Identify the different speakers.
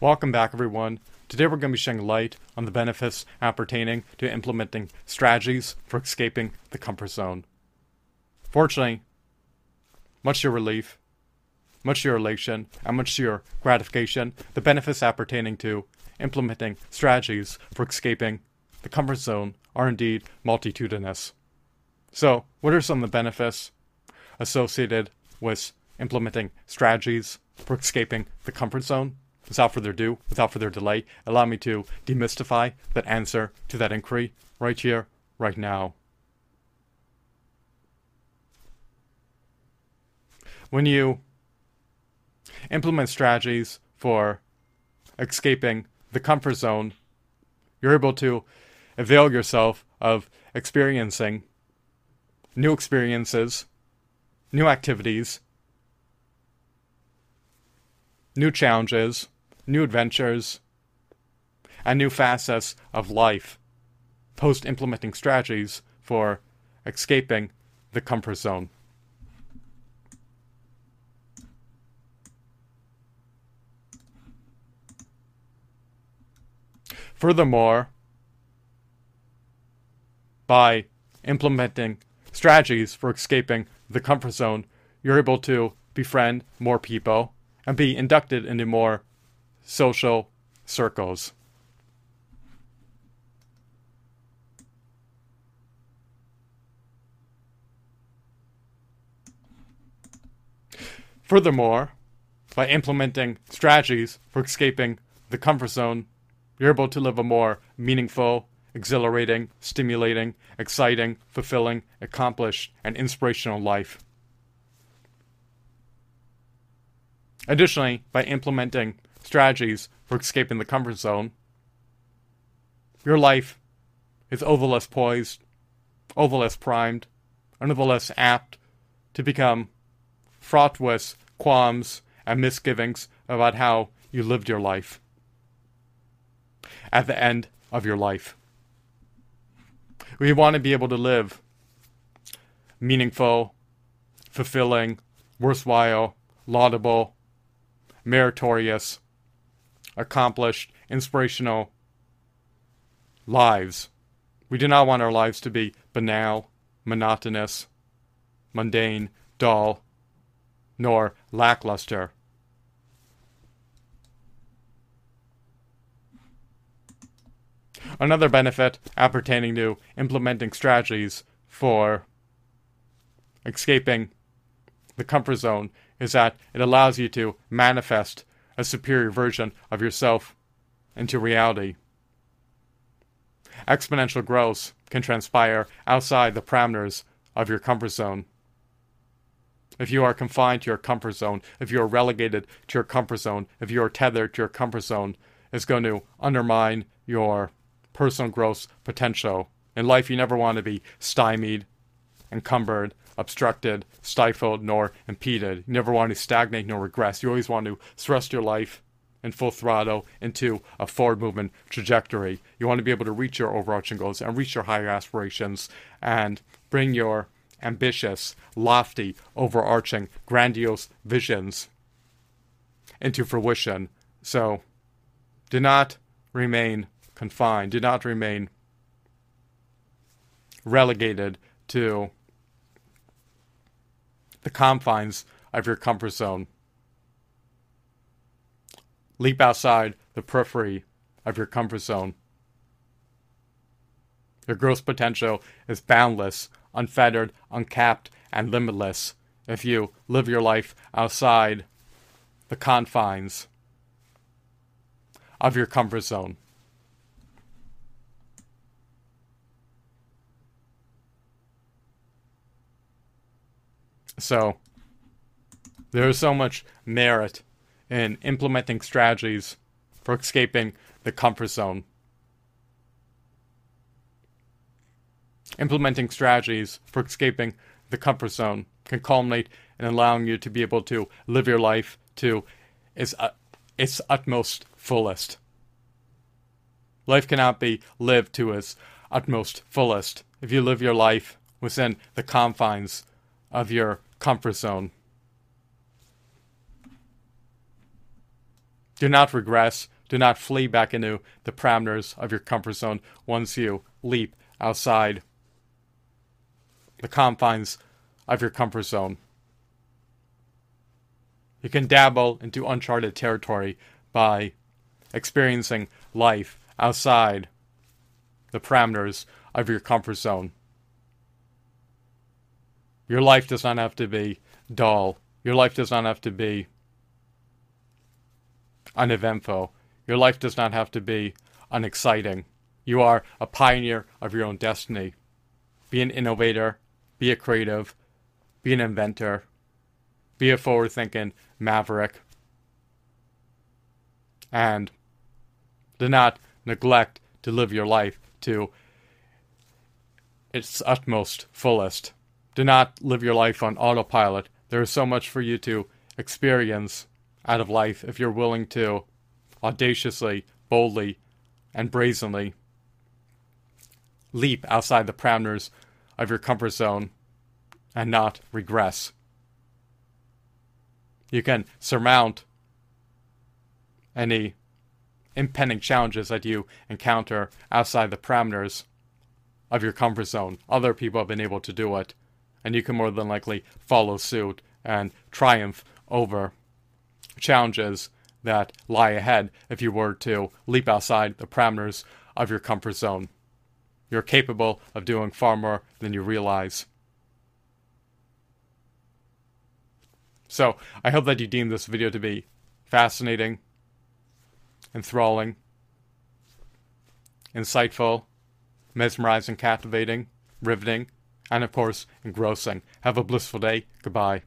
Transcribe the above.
Speaker 1: Welcome back, everyone. Today we're going to be shedding light on the benefits appertaining to implementing strategies for escaping the comfort zone. Fortunately, much to your relief, much to your elation, and much to your gratification, the benefits appertaining to implementing strategies for escaping the comfort zone are indeed multitudinous. So, what are some of the benefits associated with implementing strategies for escaping the comfort zone? Without further ado, without further delay, allow me to demystify that answer to that inquiry right here, right now. When you implement strategies for escaping the comfort zone, you're able to avail yourself of experiencing new experiences, new activities, new challenges, new adventures, and new facets of life post implementing strategies for escaping the comfort zone. Furthermore, by implementing strategies for escaping the comfort zone, you're able to befriend more people and be inducted into more social circles. Furthermore, by implementing strategies for escaping the comfort zone, you're able to live a more meaningful, exhilarating, stimulating, exciting, fulfilling, accomplished, and inspirational life. Additionally, by implementing strategies for escaping the comfort zone, your life is the less poised, the less primed, and the less apt to become fraught with qualms and misgivings about how you lived your life at the end of your life. We want to be able to live meaningful, fulfilling, worthwhile, laudable, meritorious, accomplished, inspirational lives. We do not want our lives to be banal, monotonous, mundane, dull, nor lackluster. Another benefit appertaining to implementing strategies for escaping the comfort zone is that it allows you to manifest a superior version of yourself into reality. Exponential growth can transpire outside the parameters of your comfort zone. If you are confined to your comfort zone, if you are relegated to your comfort zone, if you are tethered to your comfort zone, it's going to undermine your personal growth potential. In life, you never want to be stymied, encumbered, obstructed, stifled, nor impeded. You never want to stagnate nor regress. You always want to thrust your life in full throttle into a forward movement trajectory. You want to be able to reach your overarching goals and reach your higher aspirations and bring your ambitious, lofty, overarching, grandiose visions into fruition. So, do not remain confined, do not remain relegated to the confines of your comfort zone. Leap outside the periphery of your comfort zone. Your growth potential is boundless, unfettered, uncapped, and limitless if you live your life outside the confines of your comfort zone. So there is so much merit in implementing strategies for escaping the comfort zone. Implementing strategies for escaping the comfort zone can culminate in allowing you to be able to live your life to its, uh, its utmost fullest. Life cannot be lived to its utmost fullest if you live your life within the confines of your comfort zone. Do not regress. Do not flee back into the parameters of your comfort zone once you leap outside the confines of your comfort zone. You can dabble into uncharted territory by experiencing life outside the parameters of your comfort zone. Your life does not have to be dull. Your life does not have to be uneventful. Your life does not have to be unexciting. You are a pioneer of your own destiny. Be an innovator, be a creative, be an inventor, be a forward thinking maverick. And do not neglect to live your life to its utmost fullest. Do not live your life on autopilot. There is so much for you to experience out of life if you're willing to audaciously, boldly, and brazenly leap outside the parameters of your comfort zone and not regress. You can surmount any impending challenges that you encounter outside the parameters of your comfort zone. Other people have been able to do it, and you can more than likely follow suit and triumph over challenges that lie ahead if you were to leap outside the parameters of your comfort zone. You're capable of doing far more than you realize. So, I hope that you deem this video to be fascinating, enthralling, insightful, mesmerizing, captivating, riveting, and of course, engrossing. Have a blissful day. Goodbye.